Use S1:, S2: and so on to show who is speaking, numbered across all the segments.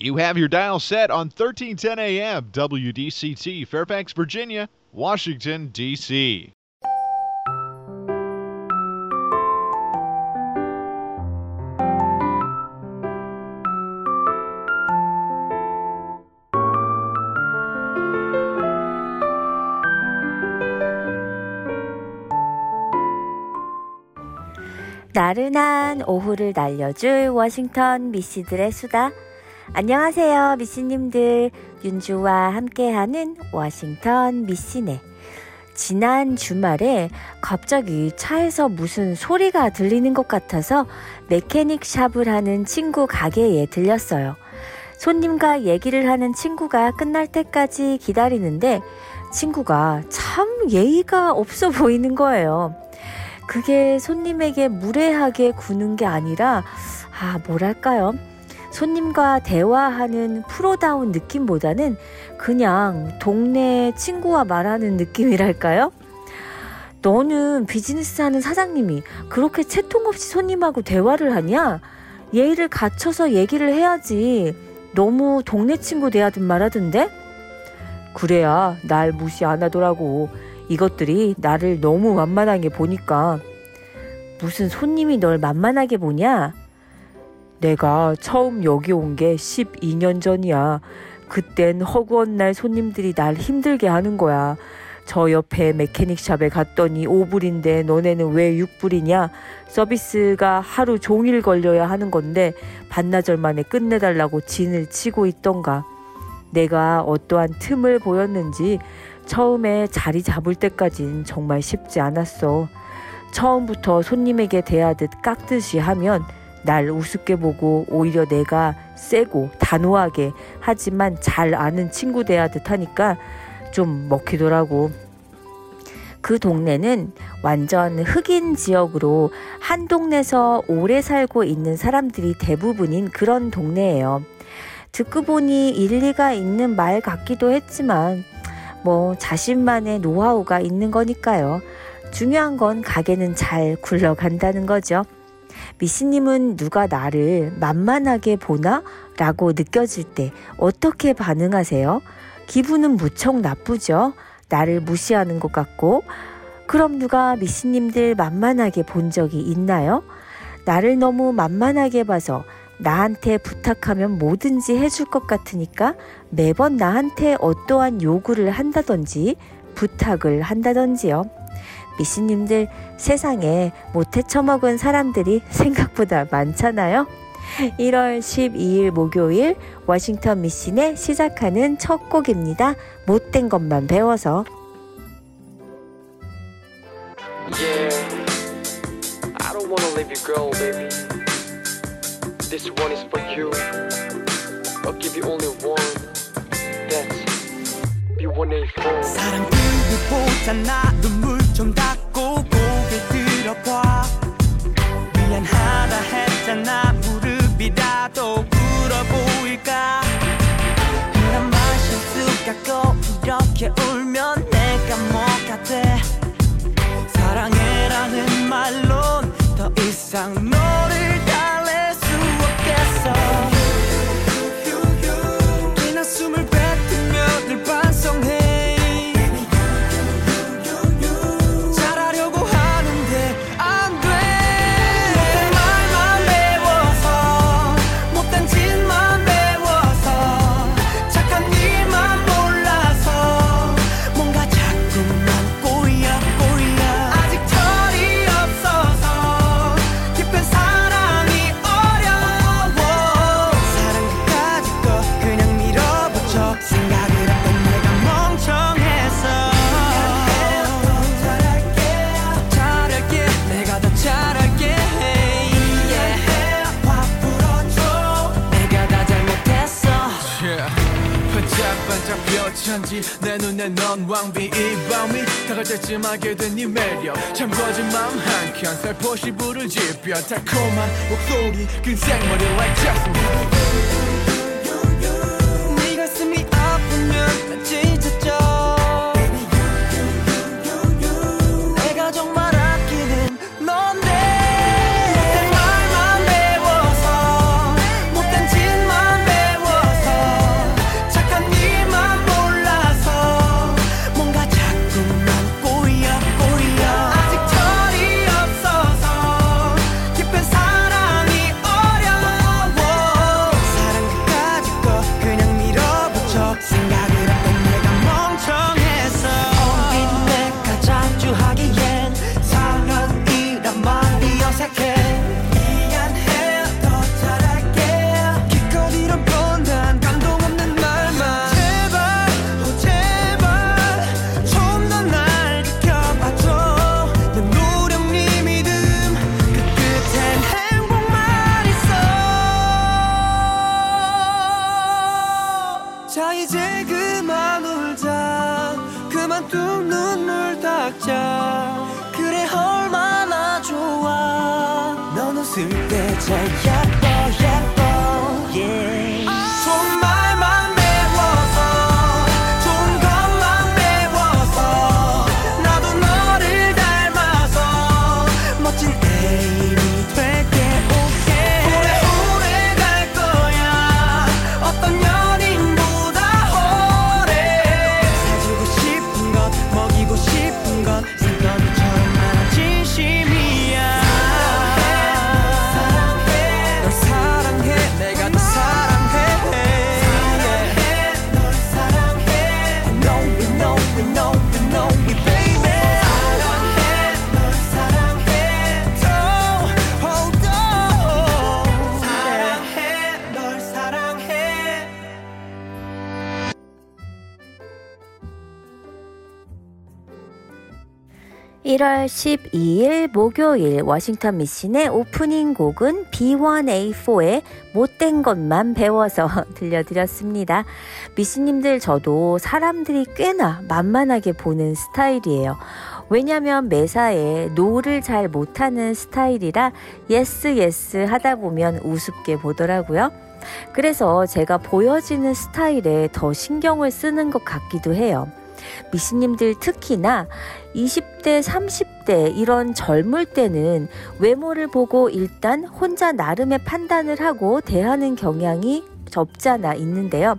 S1: You have your dial set on 1310 AM WDCT, Fairfax, Virginia, Washington, D.C.
S2: 나른한 오후를 날려줄 워싱턴 미씨들의 수다. 안녕하세요, 미씨님들. 윤주와 함께하는 워싱턴 미씨네. 지난 주말에 갑자기 차에서 무슨 소리가 들리는 것 같아서 메케닉 샵을 하는 친구 가게에 들렸어요. 손님과 얘기를 하는 친구가 끝날 때까지 기다리는데 친구가 참 예의가 없어 보이는 거예요. 그게 손님에게 무례하게 구는 게 아니라, 아, 뭐랄까요. 손님과 대화하는 프로다운 느낌보다는 그냥 동네 친구와 말하는 느낌이랄까요? 너는 비즈니스 하는 사장님이 그렇게 채통 없이 손님하고 대화를 하냐? 예의를 갖춰서 얘기를 해야지. 너무 동네 친구 대하듯 말하던데? 그래야 날 무시 안 하더라고. 이것들이 나를 너무 만만하게 보니까. 무슨 손님이 널 만만하게 보냐? 내가 처음 여기 온 게 12년 전이야. 그땐 허구한 날 손님들이 날 힘들게 하는 거야. 저 옆에 메케닉샵에 갔더니 5불인데 너네는 왜 6불이냐? 서비스가 하루 종일 걸려야 하는 건데 반나절 만에 끝내달라고 진을 치고 있던가. 내가 어떠한 틈을 보였는지 처음에 자리 잡을 때까진 정말 쉽지 않았어. 처음부터 손님에게 대하듯 깍듯이 하면 날 우습게 보고 오히려 내가 세고 단호하게 하지만 잘 아는 친구 대하듯 하니까 좀 먹히더라고. 그 동네는 완전 흑인 지역으로 한 동네에서 오래 살고 있는 사람들이 대부분인 그런 동네예요. 듣고 보니 일리가 있는 말 같기도 했지만 뭐 자신만의 노하우가 있는 거니까요. 중요한 건 가게는 잘 굴러간다는 거죠. 미씨님은 누가 나를 만만하게 보나? 라고 느껴질 때 어떻게 반응하세요? 기분은 무척 나쁘죠? 나를 무시하는 것 같고. 그럼 누가 미씨님들 만만하게 본 적이 있나요? 나를 너무 만만하게 봐서 나한테 부탁하면 뭐든지 해줄 것 같으니까 매번 나한테 어떠한 요구를 한다든지 부탁을 한다든지요. 미씨님들 세상에 못해 처먹은 사람들이 생각보다 많잖아요. 1월 12일 목요일 워싱턴 미신에 시작하는 첫 곡입니다. 못된 것만 배워서.
S3: Yeah, I don't wanna leave you, girl, baby. This one is for you. I'll give you only one. That's B1A4.
S4: 사랑꾼을 보잖아 눈물 좀 닦고 고개 들어봐. 미안하다 했잖아. 무릎이라도 꿇어 보일까? 난 마실 수가 꼭 이렇게 울면 내가 뭐가 돼? 사랑해라는 말론 더 이상
S5: 뼈천지 내 눈에 넌 왕비 이 밤이 다갈 때쯤 알게 된 네 매력. 참 거짓 맘 한켠 살포시 불을 지펴 달콤한 목소리 긴 생머리 like Jasmine
S4: 네
S2: 1월 12일 목요일 워싱턴 미신의 오프닝 곡은 B1A4의 못된 것만 배워서 들려드렸습니다. 미신님들 저도 사람들이 꽤나 만만하게 보는 스타일이에요. 왜냐면 매사에 no를 잘 못하는 스타일이라 yes yes 하다 보면 우습게 보더라고요. 그래서 제가 보여지는 스타일에 더 신경을 쓰는 것 같기도 해요. 미신님들 특히나 20대, 30대 이런 젊을 때는 외모를 보고 일단 혼자 나름의 판단을 하고 대하는 경향이 접잖아 있는데요.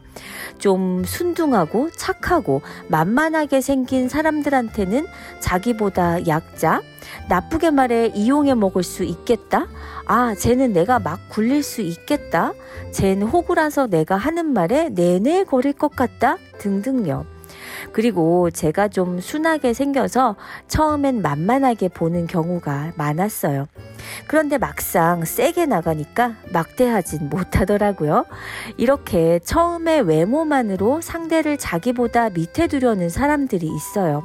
S2: 좀 순둥하고 착하고 만만하게 생긴 사람들한테는 자기보다 약자, 나쁘게 말해 이용해 먹을 수 있겠다. 아, 쟤는 내가 막 굴릴 수 있겠다. 쟤는 호구라서 내가 하는 말에 내내 거릴 것 같다. 등등요. 그리고 제가 좀 순하게 생겨서 처음엔 만만하게 보는 경우가 많았어요. 그런데 막상 세게 나가니까 막대하진 못하더라고요. 이렇게 처음에 외모만으로 상대를 자기보다 밑에 두려는 사람들이 있어요.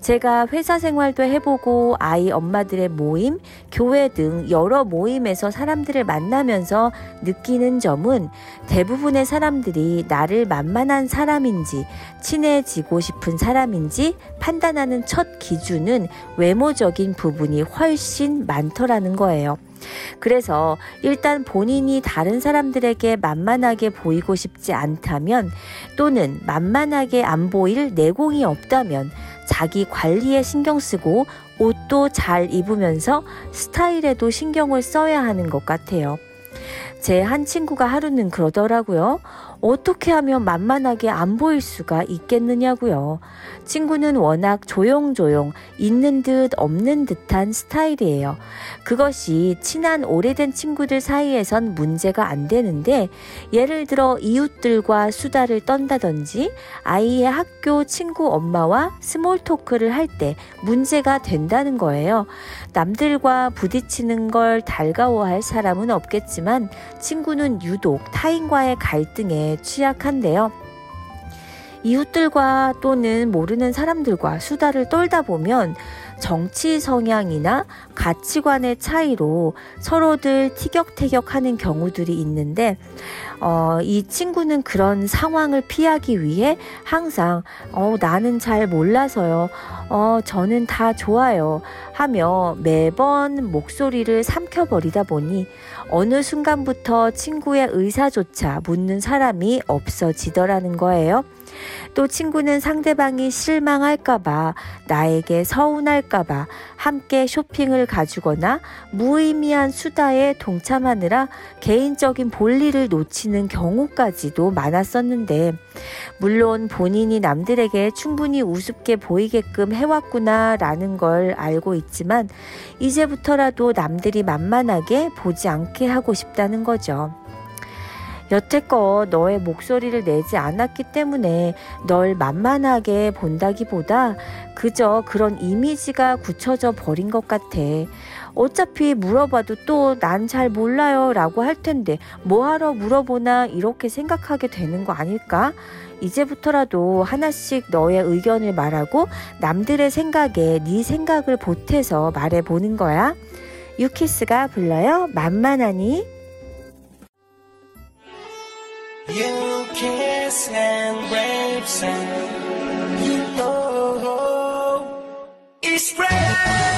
S2: 제가 회사 생활도 해보고 아이 엄마들의 모임, 교회 등 여러 모임에서 사람들을 만나면서 느끼는 점은 대부분의 사람들이 나를 만만한 사람인지 친해지고 싶은 사람인지 판단하는 첫 기준은 외모적인 부분이 훨씬 많더라는 거예요. 그래서 일단 본인이 다른 사람들에게 만만하게 보이고 싶지 않다면 또는 만만하게 안 보일 내공이 없다면 자기 관리에 신경 쓰고 옷도 잘 입으면서 스타일에도 신경을 써야 하는 것 같아요. 제 한 친구가 하루는 그러더라고요. 어떻게 하면 만만하게 안 보일 수가 있겠느냐고요. 친구는 워낙 조용조용 있는 듯 없는 듯한 스타일이에요. 그것이 친한 오래된 친구들 사이에선 문제가 안 되는데 예를 들어 이웃들과 수다를 떤다든지 아이의 학교 친구 엄마와 small talk를 할 때 문제가 된다는 거예요. 남들과 부딪히는 걸 달가워할 사람은 없겠지만 친구는 유독 타인과의 갈등에 취약한데요. 이웃들과 또는 모르는 사람들과 수다를 떨다 보면 정치 성향이나 가치관의 차이로 서로들 티격태격 하는 경우들이 있는데 어, 이 친구는 그런 상황을 피하기 위해 항상 어, 나는 잘 몰라서요. 어, 저는 다 좋아요. 하며 매번 목소리를 삼켜버리다 보니 어느 순간부터 친구의 의사조차 묻는 사람이 없어지더라는 거예요. 또 친구는 상대방이 실망할까봐 나에게 서운할까봐 함께 쇼핑을 가주거나 무의미한 수다에 동참하느라 개인적인 볼일을 놓치는 경우까지도 많았었는데 물론 본인이 남들에게 충분히 우습게 보이게끔 해왔구나 라는 걸 알고 있지만 이제부터라도 남들이 만만하게 보지 않게 하고 싶다는 거죠. 여태껏 너의 목소리를 내지 않았기 때문에 널 만만하게 본다기보다 그저 그런 이미지가 굳혀져 버린 것 같아. 어차피 물어봐도 또 난 잘 몰라요 라고 할 텐데 뭐하러 물어보나 이렇게 생각하게 되는 거 아닐까? 이제부터라도 하나씩 너의 의견을 말하고 남들의 생각에 네 생각을 보태서 말해보는 거야. 유키스가 불러요. 만만하니?
S4: You kiss and rapes and you know it's rare.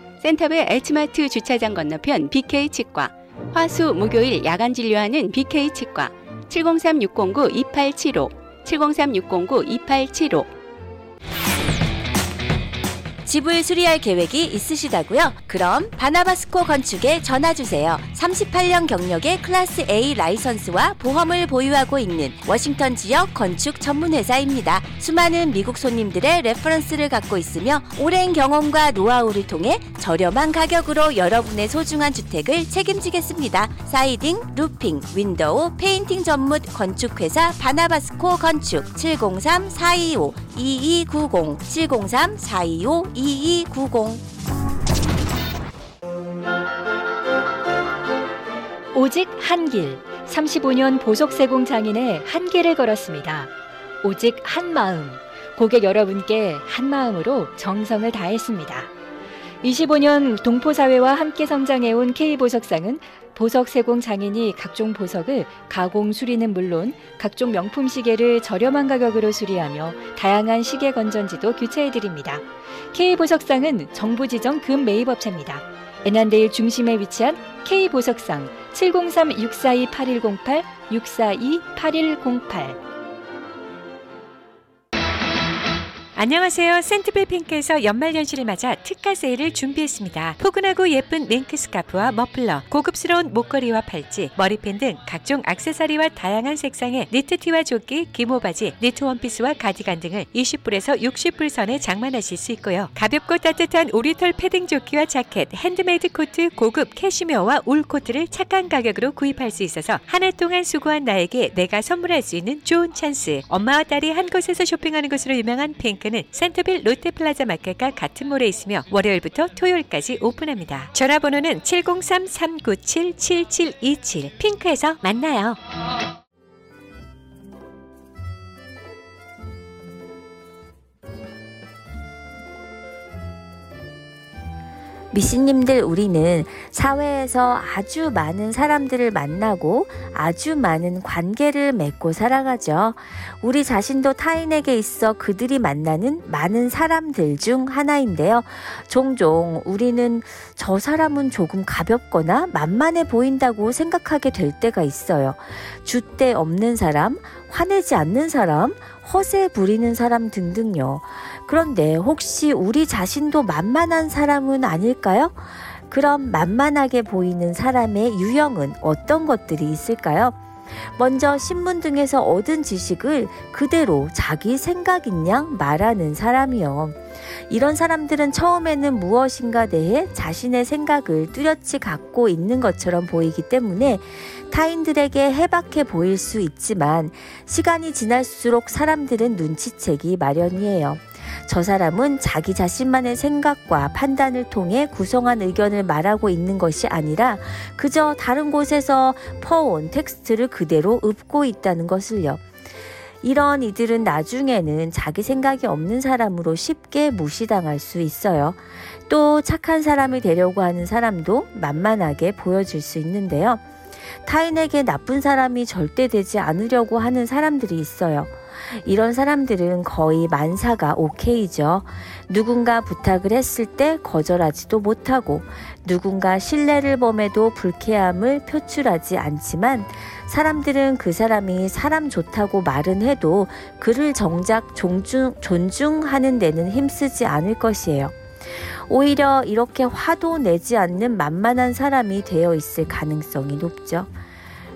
S6: 센터빌 H마트 주차장 건너편 BK 치과. 화수 목요일 야간 진료하는 BK 치과. 703-609-2875. 703-609-2875.
S2: 집을 수리할 계획이 있으시다고요? 그럼 바나바스코 건축에 전화 주세요. 38년 경력의 class A 라이선스와 보험을 보유하고 있는 워싱턴 지역 건축 전문 회사입니다. 수많은 미국 손님들의 reference를 갖고 있으며 오랜 경험과 노하우를 통해 저렴한 가격으로 여러분의 소중한 주택을 책임지겠습니다. siding, roofing, window, painting 전문 건축 회사 바나바스코 건축 703-425-2290 703-425-2290
S7: 오직 한 길. 35년 보석세공 장인의 한 길을 걸었습니다. 오직 한 마음. 고객 여러분께 한 마음으로 정성을 다했습니다. 25년 동포사회와 함께 성장해온 K보석상은 보석 세공 장인이 각종 보석을 가공 수리는 물론 각종 명품 시계를 저렴한 가격으로 수리하며 다양한 시계 건전지도 교체해 드립니다. K보석상은 정부 지정 금 매입 업체입니다. 애난데일 중심에 위치한 K보석상 703-642-8108, 642-8108
S8: 안녕하세요. 센트빌 핑크에서 연말연시를 맞아 특가 세일을 준비했습니다. 포근하고 예쁜 밍크 스카프와 머플러, 고급스러운 목걸이와 팔찌, 머리핀 등 각종 액세서리와 다양한 색상의 니트티와 조끼, 기모바지, 니트 원피스와 가디건 등을 20불에서 60불 선에 장만하실 수 있고요. 가볍고 따뜻한 오리털 패딩 조끼와 자켓, 핸드메이드 코트, 고급 캐시미어와 울 코트를 착한 가격으로 구입할 수 있어서 한 해 동안 수고한 나에게 내가 선물할 수 있는 좋은 찬스. 엄마와 딸이 한 곳에서 쇼핑하는 것으로 유명한 핑크 는 센터빌 롯데플라자 마켓과 같은 몰에 있으며 월요일부터 토요일까지 오픈합니다. 전화번호는 703-397-7727 핑크에서 만나요.
S2: 미씨님들 우리는 사회에서 아주 많은 사람들을 만나고 아주 많은 관계를 맺고 살아가죠. 우리 자신도 타인에게 있어 그들이 만나는 많은 사람들 중 하나인데요. 종종 우리는 저 사람은 조금 가볍거나 만만해 보인다고 생각하게 될 때가 있어요. 줏대 없는 사람, 화내지 않는 사람, 허세 부리는 사람 등등요. 그런데 혹시 우리 자신도 만만한 사람은 아닐까요? 그럼 만만하게 보이는 사람의 유형은 어떤 것들이 있을까요? 먼저 신문 등에서 얻은 지식을 그대로 자기 생각인 양 말하는 사람이요. 이런 사람들은 처음에는 무엇인가 대해 자신의 생각을 뚜렷이 갖고 있는 것처럼 보이기 때문에 타인들에게 해박해 보일 수 있지만 시간이 지날수록 사람들은 눈치채기 마련이에요. 저 사람은 자기 자신만의 생각과 판단을 통해 구성한 의견을 말하고 있는 것이 아니라 그저 다른 곳에서 퍼온 텍스트를 그대로 읊고 있다는 것을요. 이런 이들은 나중에는 자기 생각이 없는 사람으로 쉽게 무시당할 수 있어요. 또 착한 사람이 되려고 하는 사람도 만만하게 보여질 수 있는데요. 타인에게 나쁜 사람이 절대 되지 않으려고 하는 사람들이 있어요. 이런 사람들은 거의 만사가 오케이죠. 누군가 부탁을 했을 때 거절하지도 못하고 누군가 신뢰를 범해도 불쾌함을 표출하지 않지만 사람들은 그 사람이 사람 좋다고 말은 해도 그를 정작 존중, 존중하는 데는 힘쓰지 않을 것이에요. 오히려 이렇게 화도 내지 않는 만만한 사람이 되어 있을 가능성이 높죠.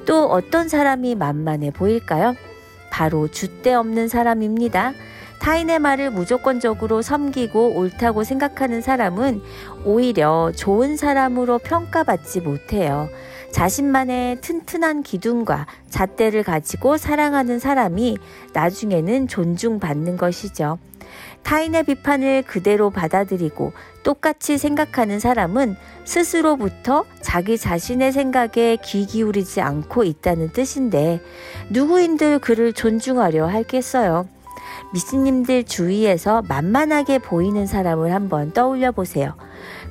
S2: 또 어떤 사람이 만만해 보일까요? 바로 줏대 없는 사람입니다. 타인의 말을 무조건적으로 섬기고 옳다고 생각하는 사람은 오히려 좋은 사람으로 평가받지 못해요. 자신만의 튼튼한 기둥과 잣대를 가지고 사랑하는 사람이 나중에는 존중받는 것이죠. 타인의 비판을 그대로 받아들이고 똑같이 생각하는 사람은 스스로부터 자기 자신의 생각에 귀 기울이지 않고 있다는 뜻인데 누구인들 그를 존중하려 할겠어요. 미신님들 주위에서 만만하게 보이는 사람을 한번 떠올려 보세요.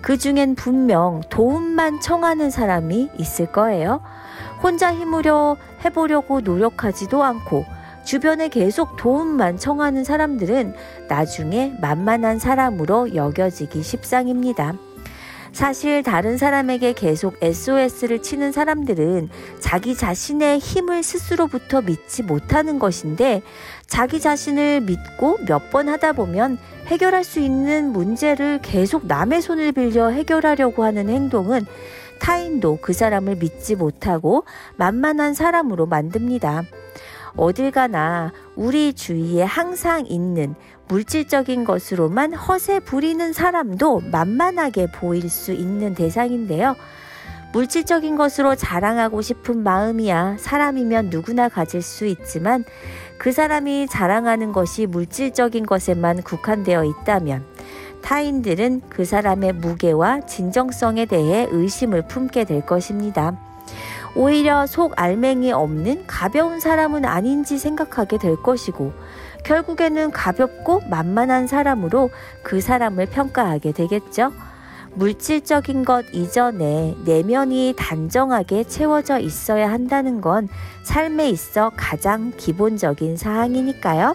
S2: 그 중엔 분명 도움만 청하는 사람이 있을 거예요. 혼자 힘으려 해보려고 노력하지도 않고 주변에 계속 도움만 청하는 사람들은 나중에 만만한 사람으로 여겨지기 십상입니다. 사실 다른 사람에게 계속 SOS를 치는 사람들은 자기 자신의 힘을 스스로부터 믿지 못하는 것인데 자기 자신을 믿고 몇 번 하다 보면 해결할 수 있는 문제를 계속 남의 손을 빌려 해결하려고 하는 행동은 타인도 그 사람을 믿지 못하고 만만한 사람으로 만듭니다. 어딜 가나 우리 주위에 항상 있는 물질적인 것으로만 허세 부리는 사람도 만만하게 보일 수 있는 대상인데요. 물질적인 것으로 자랑하고 싶은 마음이야 사람이면 누구나 가질 수 있지만 그 사람이 자랑하는 것이 물질적인 것에만 국한되어 있다면 타인들은 그 사람의 무게와 진정성에 대해 의심을 품게 될 것입니다. 오히려 속 알맹이 없는 가벼운 사람은 아닌지 생각하게 될 것이고 결국에는 가볍고 만만한 사람으로 그 사람을 평가하게 되겠죠. 물질적인 것 이전에 내면이 단정하게 채워져 있어야 한다는 건 삶에 있어 가장 기본적인 사항이니까요.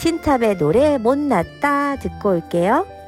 S2: 틴탑의 노래 못났다 듣고 올게요.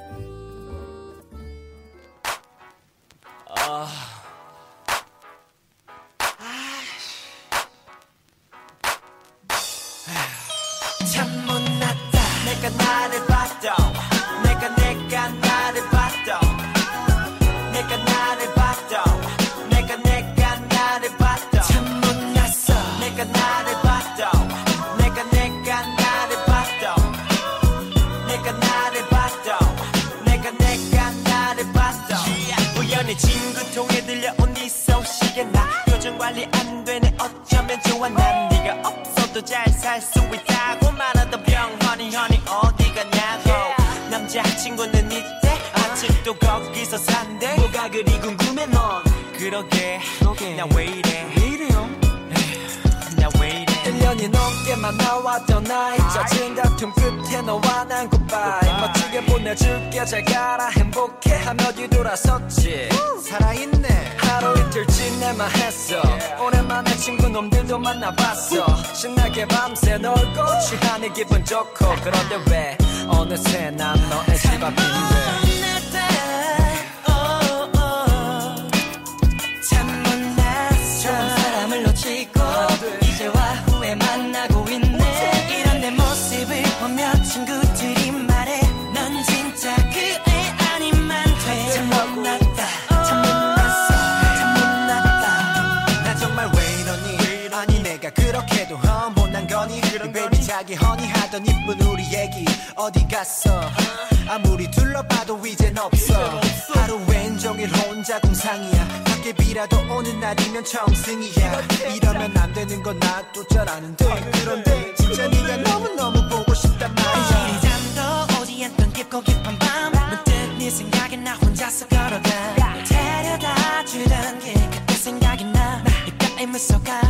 S4: 만나봤어. 신나게 밤새 놀고 취하니 기분 좋고. 그런데 왜 어느새 난 너의 집 앞인데 어디 갔어? 아무리 둘러봐도 이젠 없어. 하루 왼종일 혼자 공상이야. 밖에 비라도 오는 날이면 청승이야. 이러면 안 되는 건 나도 잘 아는데. 그런데 진짜 네가 너무너무 보고 싶단 말이야. 이리 잠도 오지 않던 깊고 깊은 밤. 문득 네 생각에 나 혼자서 걸어가. 널 데려다 주던 길 그때 생각이 나. 입가에 미소가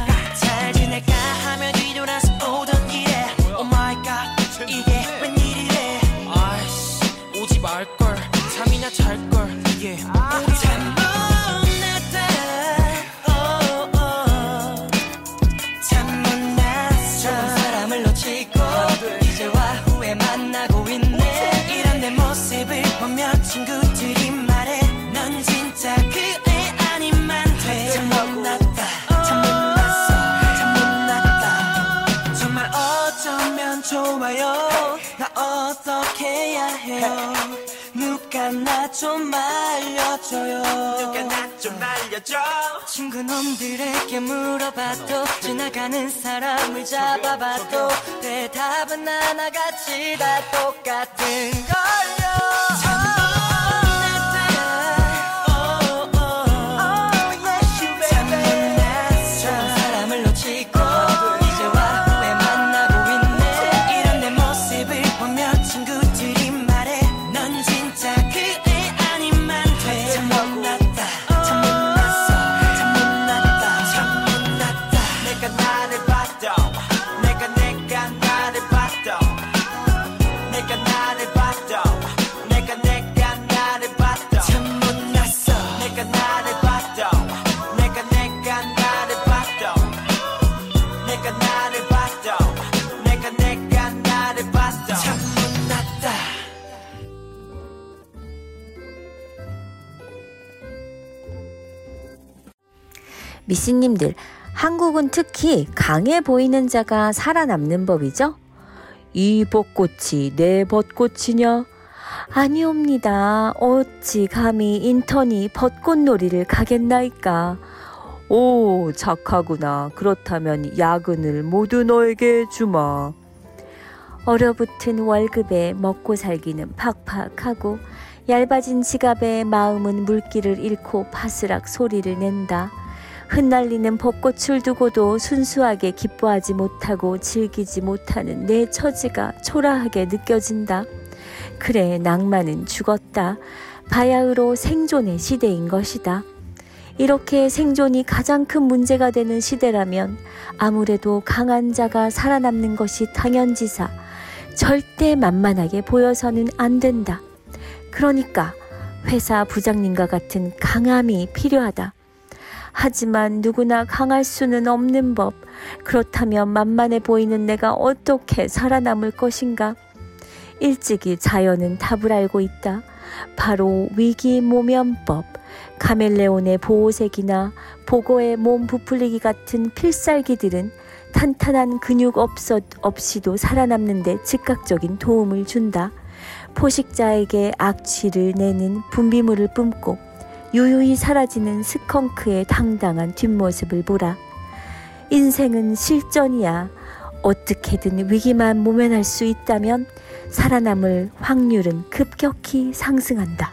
S4: 알려줘요. 누가 나 좀 알려줘. 친구 놈들에게 물어봐도 지나가는 사람을 잡아봐도 대답은 하나같이 다 똑같은 걸
S2: 미씨님들, 한국은 특히 강해 보이는 자가 살아남는 법이죠? 이 벚꽃이 내 벚꽃이냐? 아니옵니다. 어찌 감히 인턴이 벚꽃놀이를 가겠나이까? 오, 착하구나. 그렇다면 야근을 모두 너에게 주마. 얼어붙은 월급에 먹고 살기는 팍팍하고 얇아진 지갑에 마음은 물기를 잃고 파스락 소리를 낸다. 흩날리는 벚꽃을 두고도 순수하게 기뻐하지 못하고 즐기지 못하는 내 처지가 초라하게 느껴진다. 그래, 낭만은 죽었다. 바야흐로 생존의 시대인 것이다. 이렇게 생존이 가장 큰 문제가 되는 시대라면 아무래도 강한 자가 살아남는 것이 당연지사 절대 만만하게 보여서는 안 된다. 그러니까 회사 부장님과 같은 강함이 필요하다. 하지만 누구나 강할 수는 없는 법. 그렇다면 만만해 보이는 내가 어떻게 살아남을 것인가? 일찍이 자연은 답을 알고 있다. 바로 위기 모면법. 카멜레온의 보호색이나 보고의 몸 부풀리기 같은 필살기들은 탄탄한 근육 없어, 없이도 살아남는데 즉각적인 도움을 준다. 포식자에게 악취를 내는 분비물을 뿜고 유유히 사라지는 스컹크의 당당한 뒷모습을 보라. 인생은 실전이야. 어떻게든 위기만 모면할 수 있다면 살아남을 확률은 급격히 상승한다.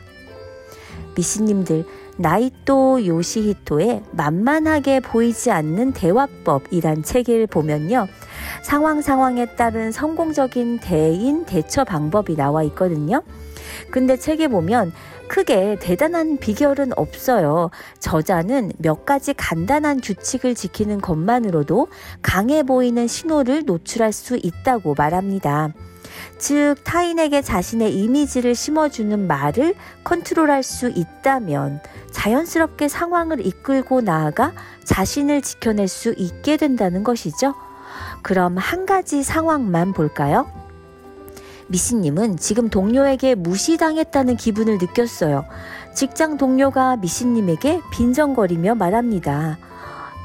S2: 미신님들, 나이또 요시히토의 만만하게 보이지 않는 대화법이란 책을 보면요. 상황 상황에 따른 성공적인 대인 대처 방법이 나와 있거든요. 근데 책에 보면 크게 대단한 비결은 없어요. 저자는 몇 가지 간단한 규칙을 지키는 것만으로도 강해 보이는 신호를 노출할 수 있다고 말합니다. 즉, 타인에게 자신의 이미지를 심어주는 말을 컨트롤할 수 있다면 자연스럽게 상황을 이끌고 나아가 자신을 지켜낼 수 있게 된다는 것이죠. 그럼 한 가지 상황만 볼까요? 미신님은 지금 동료에게 무시당했다는 기분을 느꼈어요. 직장 동료가 미신님에게 빈정거리며 말합니다.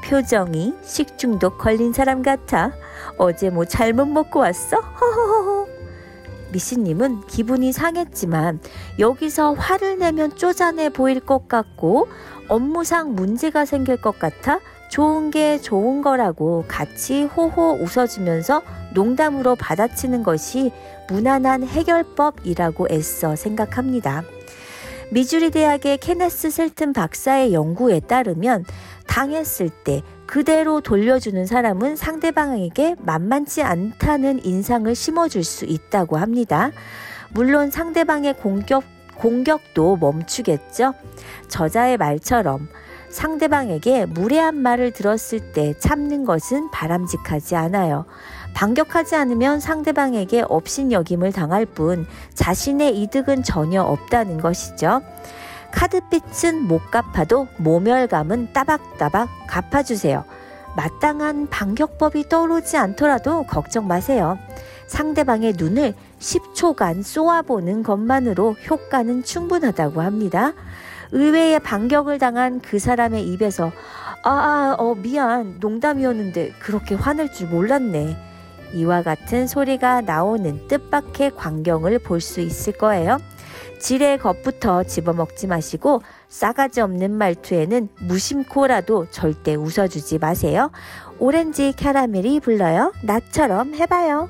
S2: 표정이 식중독 걸린 사람 같아. 어제 뭐 잘못 먹고 왔어? 허허허허. 미신님은 기분이 상했지만 여기서 화를 내면 쪼잔해 보일 것 같고 업무상 문제가 생길 것 같아 좋은 게 좋은 거라고 같이 호호 웃어주면서 농담으로 받아치는 것이 무난한 해결법이라고 애써 생각합니다. 미주리 대학의 케네스 셀튼 박사의 연구에 따르면 당했을 때 그대로 돌려주는 사람은 상대방에게 만만치 않다는 인상을 심어줄 수 있다고 합니다. 물론 상대방의 공격, 공격도 멈추겠죠. 저자의 말처럼 상대방에게 무례한 말을 들었을 때 참는 것은 바람직하지 않아요. 반격하지 않으면 상대방에게 업신여김을 당할 뿐 자신의 이득은 전혀 없다는 것이죠. 카드빚은 못 갚아도 모멸감은 따박따박 갚아주세요. 마땅한 반격법이 떠오르지 않더라도 걱정 마세요. 상대방의 눈을 10초간 쏘아보는 것만으로 효과는 충분하다고 합니다. 의외의 반격을 당한 그 사람의 입에서 아, 아, 어, 미안. 농담이었는데 그렇게 화낼 줄 몰랐네. 이와 같은 소리가 나오는 뜻밖의 광경을 볼 수 있을 거예요. 지레 겉부터 집어먹지 마시고 싸가지 없는 말투에는 무심코라도 절대 웃어주지 마세요. 오렌지 캐러멜이 불러요. 나처럼 해봐요.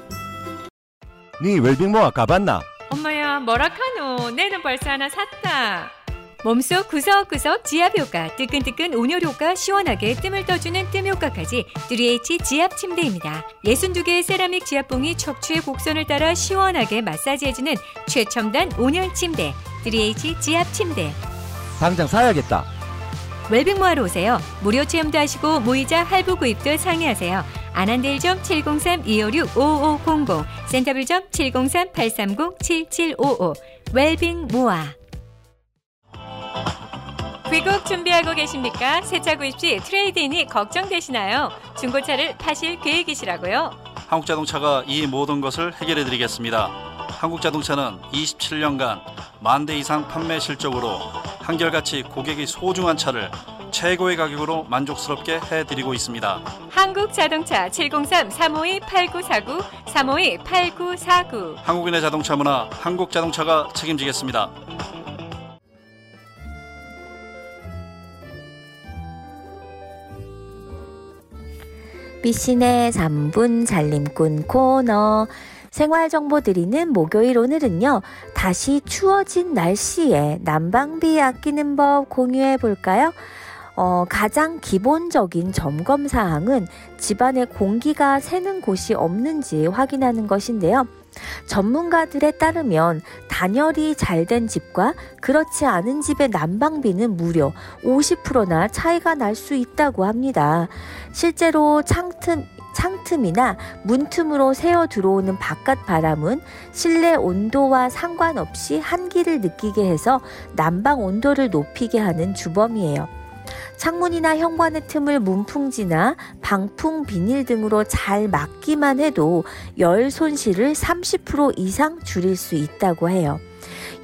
S9: 네 웰빙모아 가봤나?
S8: 엄마야 뭐라카노 내는 벌써 하나 샀다 몸속 구석구석 지압 효과 뜨끈뜨끈 온열 효과 시원하게 뜸을 떠주는 뜸 효과까지 3H 지압 침대입니다 62개의 세라믹 지압봉이 척추의 곡선을 따라 시원하게 마사지해주는 최첨단 온열 침대 3H 지압 침대
S9: 당장 사야겠다.
S8: 웰빙모아로 오세요 무료 체험도 하시고 무이자 할부 구입도 상의하세요 안한대일점 703-256-5500 센터빌점 703-830-7755 웰빙 모아 귀국 준비하고 계십니까? 새 차 구입 시 트레이드인이 걱정되시나요? 중고차를 파실 계획이시라고요?
S10: 한국자동차가 이 모든 것을 해결해 드리겠습니다. 한국자동차는 27년간 만 대 이상 판매 실적으로 한결같이 고객이 소중한 차를 최고의 가격으로 만족스럽게 해드리고 있습니다.
S8: 한국자동차 703-352-8949 352-8949
S10: 한국인의 자동차 문화 한국자동차가 책임지겠습니다.
S2: 미신의 3분 살림꾼 코너 생활 정보 드리는 목요일 오늘은요. 다시 추워진 날씨에 난방비 아끼는 법 공유해 볼까요? 어, 가장 기본적인 점검 사항은 집안에 공기가 새는 곳이 없는지 확인하는 것인데요. 전문가들에 따르면 단열이 잘 된 집과 그렇지 않은 집의 난방비는 무려 50%나 차이가 날 수 있다고 합니다. 실제로 창틈 창틈이나 문틈으로 새어 들어오는 바깥 바람은 실내 온도와 상관없이 한기를 느끼게 해서 난방 온도를 높이게 하는 주범이에요. 창문이나 현관의 틈을 문풍지나 방풍 비닐 등으로 잘 막기만 해도 열 손실을 30% 이상 줄일 수 있다고 해요.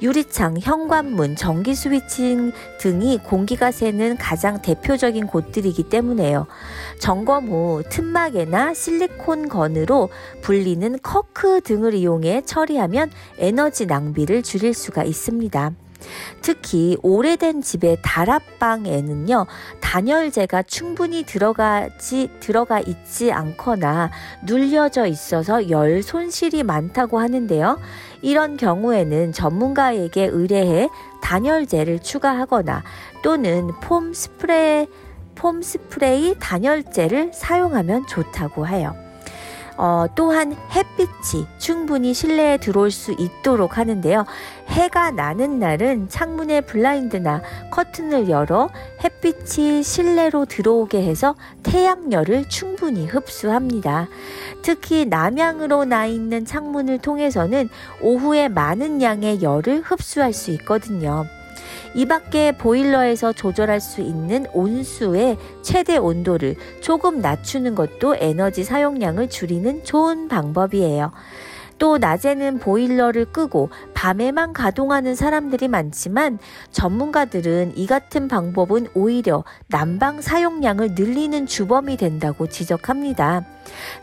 S2: 유리창, 현관문, 전기 스위칭 등이 공기가 새는 가장 대표적인 곳들이기 때문에요. 점검 후 틈막에나 실리콘 건으로 불리는 커크 등을 이용해 처리하면 에너지 낭비를 줄일 수가 있습니다. 특히 오래된 집의 다락방에는요 단열재가 충분히 들어가지 들어가 있지 않거나 눌려져 있어서 열 손실이 많다고 하는데요. 이런 경우에는 전문가에게 의뢰해 단열재를 추가하거나 또는 폼 스프레이 폼 스프레이 단열재를 사용하면 좋다고 해요. 어, 또한 햇빛이 충분히 실내에 들어올 수 있도록 하는데요. 해가 나는 날은 창문의 블라인드나 커튼을 열어 햇빛이 실내로 들어오게 해서 태양열을 충분히 흡수합니다. 특히 남향으로 나 있는 창문을 통해서는 오후에 많은 양의 열을 흡수할 수 있거든요. 이 밖에 보일러에서 조절할 수 있는 온수의 최대 온도를 조금 낮추는 것도 에너지 사용량을 줄이는 좋은 방법이에요. 또 낮에는 보일러를 끄고 밤에만 가동하는 사람들이 많지만 전문가들은 이 같은 방법은 오히려 난방 사용량을 늘리는 주범이 된다고 지적합니다.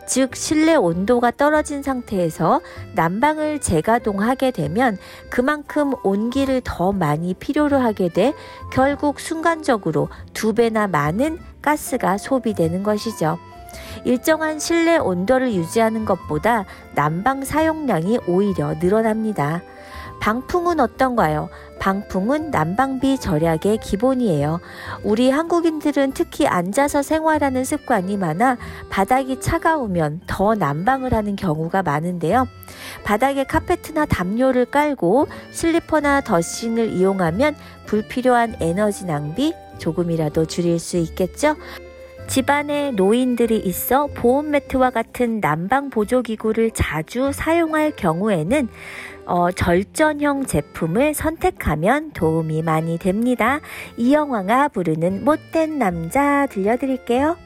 S2: 즉, 실내 온도가 떨어진 상태에서 난방을 재가동하게 되면 그만큼 온기를 더 많이 필요로 하게 돼 결국 순간적으로 두 배나 많은 가스가 소비되는 것이죠. 일정한 실내 온도를 유지하는 것보다 난방 사용량이 오히려 늘어납니다. 방풍은 어떤가요? 방풍은 난방비 절약의 기본이에요. 우리 한국인들은 특히 앉아서 생활하는 습관이 많아 바닥이 차가우면 더 난방을 하는 경우가 많은데요. 바닥에 카페트나 담요를 깔고 슬리퍼나 더신을 이용하면 불필요한 에너지 낭비 조금이라도 줄일 수 있겠죠? 집안에 노인들이 있어 보온 매트와 같은 난방 보조 기구를 자주 사용할 경우에는 어, 절전형 제품을 선택하면 도움이 많이 됩니다. 이영화가 부르는 못된 남자 들려드릴게요.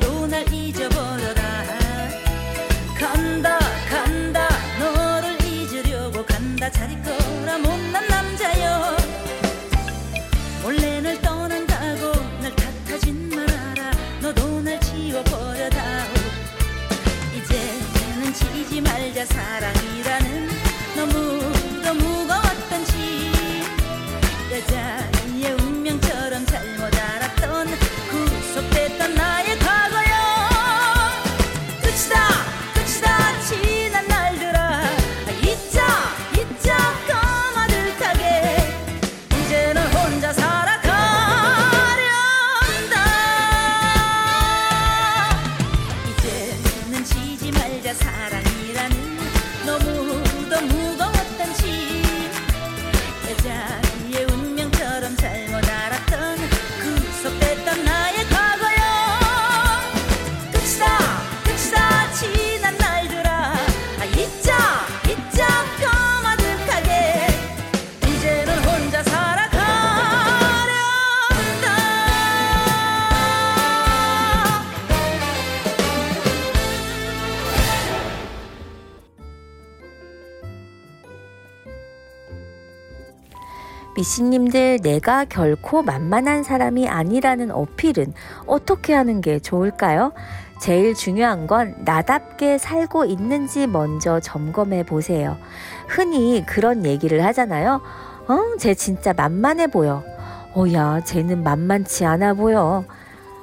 S11: 너도 날 잊어버려라. 간다 간다. 너를 잊으려고 간다. 자리 거라
S2: 미씨님들 내가 결코 만만한 사람이 아니라는 어필은 어떻게 하는 게 좋을까요? 제일 중요한 건 나답게 살고 있는지 먼저 점검해 보세요. 흔히 그런 얘기를 하잖아요. 어, 쟤 진짜 만만해 보여. 어, 야, 쟤는 만만치 않아 보여.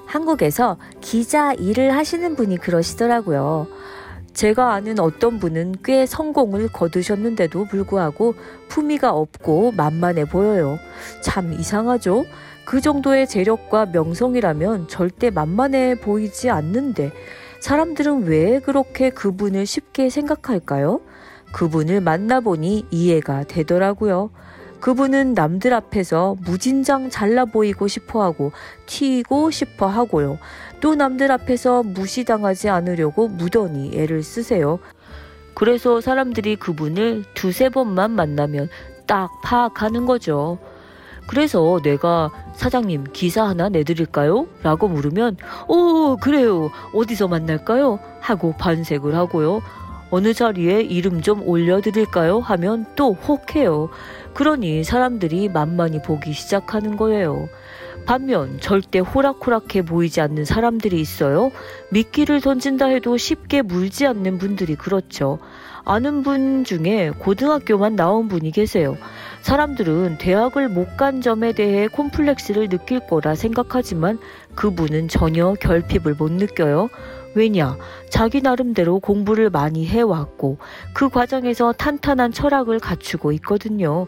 S2: 한국에서 기자 일을 하시는 분이 그러시더라고요. 제가 아는 어떤 분은 꽤 성공을 거두셨는데도 불구하고 품위가 없고 만만해 보여요. 참 이상하죠? 그 정도의 재력과 명성이라면 절대 만만해 보이지 않는데 사람들은 왜 그렇게 그분을 쉽게 생각할까요? 그분을 만나보니 이해가 되더라고요. 그분은 남들 앞에서 무진장 잘나 보이고 싶어 하고 튀고 싶어 하고요. 또 남들 앞에서 무시당하지 않으려고 무던히 애를 쓰세요. 그래서 사람들이 그분을 두세 번만 만나면 딱 파악하는 거죠. 그래서 내가 사장님 기사 하나 내드릴까요? 라고 물으면 오 그래요 어디서 만날까요? 하고 반색을 하고요.
S12: 어느 자리에 이름 좀 올려드릴까요? 하면 또 혹해요. 그러니 사람들이 만만히 보기 시작하는 거예요. 반면 절대 호락호락해 보이지 않는 사람들이 있어요. 미끼를 던진다 해도 쉽게 물지 않는 분들이 그렇죠. 아는 분 중에 고등학교만 나온 분이 계세요. 사람들은 대학을 못 간 점에 대해 콤플렉스를 느낄 거라 생각하지만 그분은 전혀 결핍을 못 느껴요. 왜냐? 자기 나름대로 공부를 많이 해왔고 그 과정에서 탄탄한 철학을 갖추고 있거든요.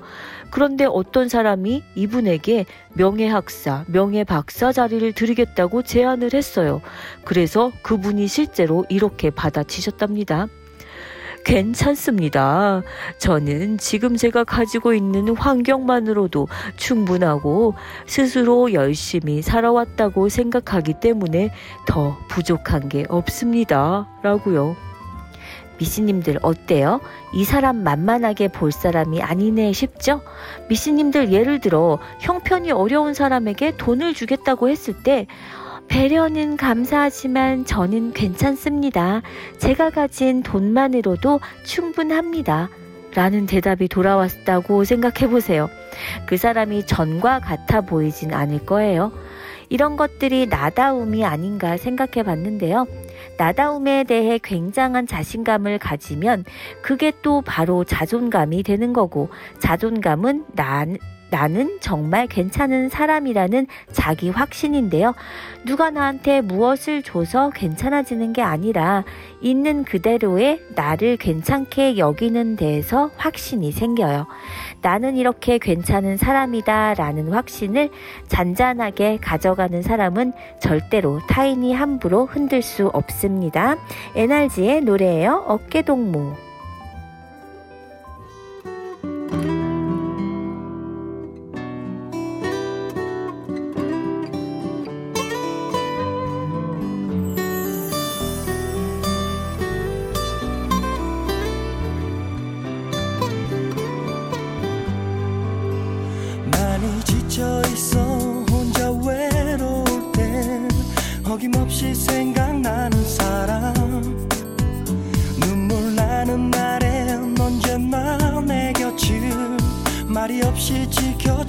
S12: 그런데 어떤 사람이 이분에게 명예학사, 명예박사 자리를 드리겠다고 제안을 했어요. 그래서 그분이 실제로 이렇게 받아치셨답니다. 괜찮습니다. 저는 지금 제가 가지고 있는 환경만으로도 충분하고 스스로 열심히 살아왔다고 생각하기 때문에 더 부족한 게 없습니다. 라고요.
S2: 미씨님들 어때요? 이 사람 만만하게 볼 사람이 아니네 싶죠? 미씨님들 예를 들어 형편이 어려운 사람에게 돈을 주겠다고 했을 때 배려는 감사하지만 저는 괜찮습니다. 제가 가진 돈만으로도 충분합니다. 라는 대답이 돌아왔다고 생각해 보세요. 그 사람이 전과 같아 보이진 않을 거예요. 이런 것들이 나다움이 아닌가 생각해 봤는데요. 나다움에 대해 굉장한 자신감을 가지면 그게 또 바로 자존감이 되는 거고 자존감은 난 나는 정말 괜찮은 사람이라는 자기 확신인데요. 누가 나한테 무엇을 줘서 괜찮아지는 게 아니라 있는 그대로의 나를 괜찮게 여기는 데에서 확신이 생겨요. 나는 이렇게 괜찮은 사람이다 라는 확신을 잔잔하게 가져가는 사람은 절대로 타인이 함부로 흔들 수 없습니다. NRG의 노래예요. 어깨동무.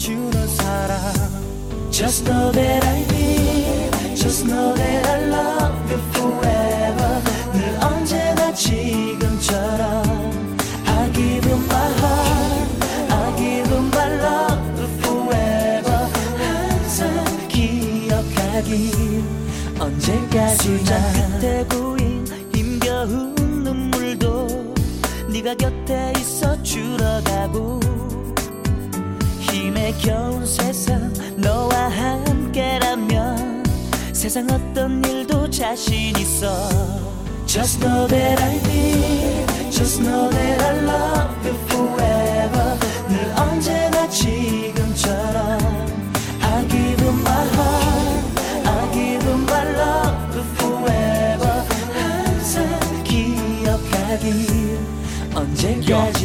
S13: 주는 사람 Just know that I need Just know that I love you forever 늘 언제나 지금처럼 I give you my heart I give you my love forever 항상 기억하길 언제까지나 끝에 고인 힘겨운 눈물도 네가 곁에 있어 줄어가고 힘에 겨운 세상 너와 함께라면 세상 어떤 일도 자신 있어 Just know that I need Just know that I love you forever 늘 언제나 지금처럼 I give you my heart I give you my love forever 항상 기억하길 언제까지나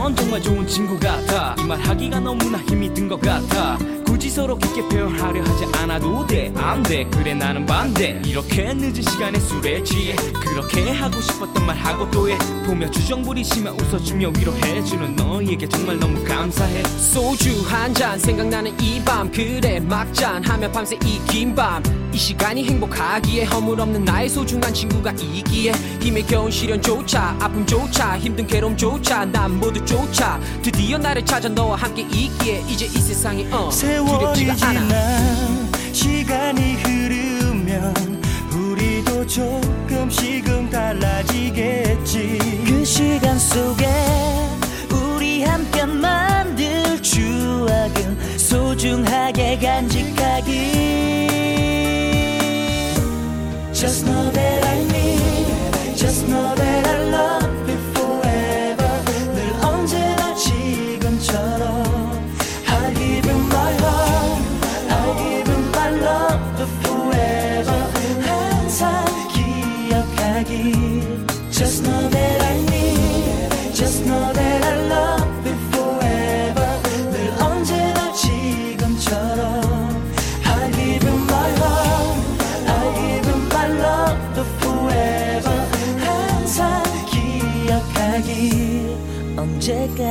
S14: 넌 정말 좋은 친구 같아. 이 말 하기가 너무나 힘이 든 것 같아. 굳이 서로 깊게 표현하려 하지 않아도 돼. 안 돼. 그래 나는 반대. 이렇게 늦은 시간에 술에 취해. 그렇게 하고 싶었던 말 하고 또해. 보며 주정 부리시며 웃어주며 위로해주는 너에게 정말 너무 감사해.
S15: 소주 한 잔 생각나는 이 밤. 그래 막잔. 하며 밤새 이 긴 밤 이 시간이 행복하기에 허물없는 나의 소중한 친구가 이기에 힘에 겨운 시련조차 아픔조차 힘든 괴로움조차 난 모두조차 드디어 나를 찾아 너와 함께 있기에 이제 이 세상이 어
S13: 세월이 지나 시간이 흐르면 우리도 조금씩은 달라지겠지. 그 시간 속에 우리 함께 만들 추억은 소중하게 간직하기 just not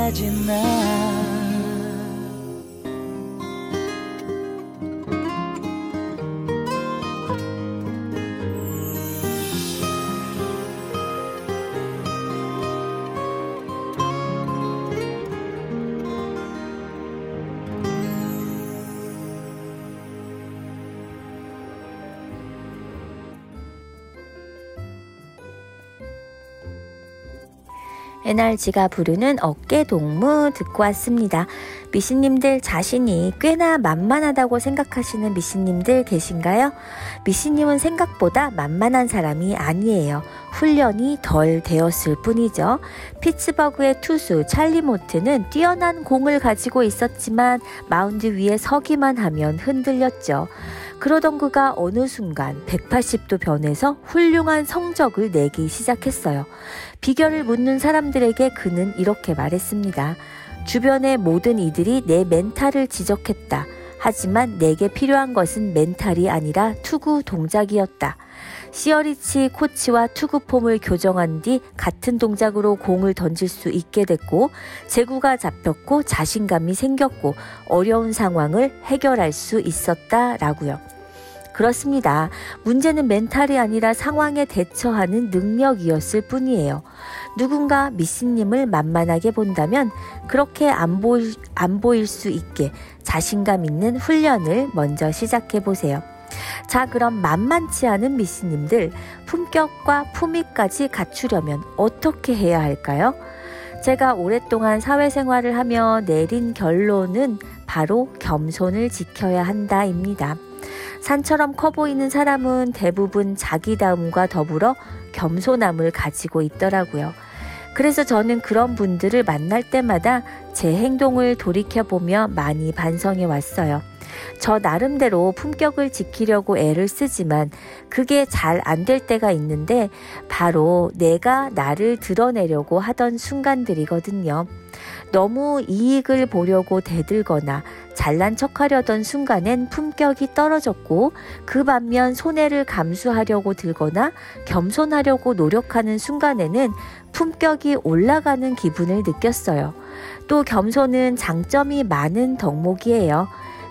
S4: 언제까지나
S2: NRG가 부르는 어깨 동무 듣고 왔습니다. 미신님들 자신이 꽤나 만만하다고 생각하시는 미신님들 계신가요? 미신님은 생각보다 만만한 사람이 아니에요. 훈련이 덜 되었을 뿐이죠. 피츠버그의 투수 찰리 모트는 뛰어난 공을 가지고 있었지만 마운드 위에 서기만 하면 흔들렸죠. 그러던 그가 어느 순간 180도 변해서 훌륭한 성적을 내기 시작했어요. 비결을 묻는 사람들에게 그는 이렇게 말했습니다. 주변의 모든 이들이 내 멘탈을 지적했다. 하지만 내게 필요한 것은 멘탈이 아니라 투구 동작이었다. 시어리치 코치와 투구 폼을 교정한 뒤 같은 동작으로 공을 던질 수 있게 됐고 제구가 잡혔고 자신감이 생겼고 어려운 상황을 해결할 수 있었다라고요. 그렇습니다. 문제는 멘탈이 아니라 상황에 대처하는 능력이었을 뿐이에요. 누군가 미신님을 만만하게 본다면 그렇게 안 보일, 안 보일 수 있게 자신감 있는 훈련을 먼저 시작해 보세요. 자, 그럼 만만치 않은 미신님들 품격과 품위까지 갖추려면 어떻게 해야 할까요? 제가 오랫동안 사회생활을 하며 내린 결론은 바로 겸손을 지켜야 한다입니다. 산처럼 커 보이는 사람은 대부분 자기다움과 더불어 겸손함을 가지고 있더라고요. 그래서 저는 그런 분들을 만날 때마다 제 행동을 돌이켜보며 많이 반성해 왔어요. 저 나름대로 품격을 지키려고 애를 쓰지만 그게 잘 안 될 때가 있는데 바로 내가 나를 드러내려고 하던 순간들이거든요. 너무 이익을 보려고 대들거나 잘난 척하려던 순간엔 품격이 떨어졌고 그 반면 손해를 감수하려고 들거나 겸손하려고 노력하는 순간에는 품격이 올라가는 기분을 느꼈어요. 또 겸손은 장점이 많은 덕목이에요.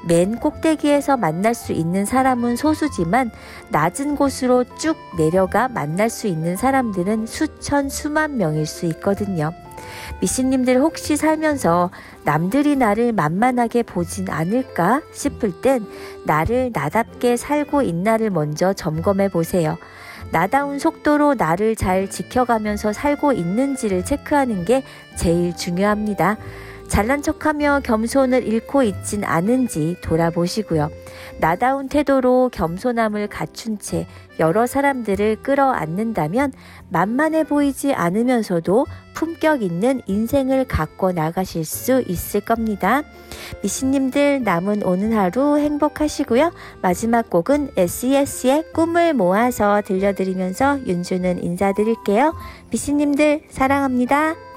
S2: 맨 꼭대기에서 만날 수 있는 사람은 소수지만 낮은 곳으로 쭉 내려가 만날 수 있는 사람들은 수천 수만 명일 수 있거든요. 미신님들 혹시 살면서 남들이 나를 만만하게 보진 않을까 싶을 땐 나를 나답게 살고 있나를 먼저 점검해 보세요. 나다운 속도로 나를 잘 지켜가면서 살고 있는지를 체크하는 게 제일 중요합니다. 잘난 척하며 겸손을 잃고 있진 않은지 돌아보시고요. 나다운 태도로 겸손함을 갖춘 채 여러 사람들을 끌어안는다면 만만해 보이지 않으면서도 품격 있는 인생을 갖고 나가실 수 있을 겁니다. 미신님들 남은 오는 하루 행복하시고요. 마지막 곡은 SES의 꿈을 모아서 들려드리면서 윤주는 인사드릴게요. 미신님들 사랑합니다.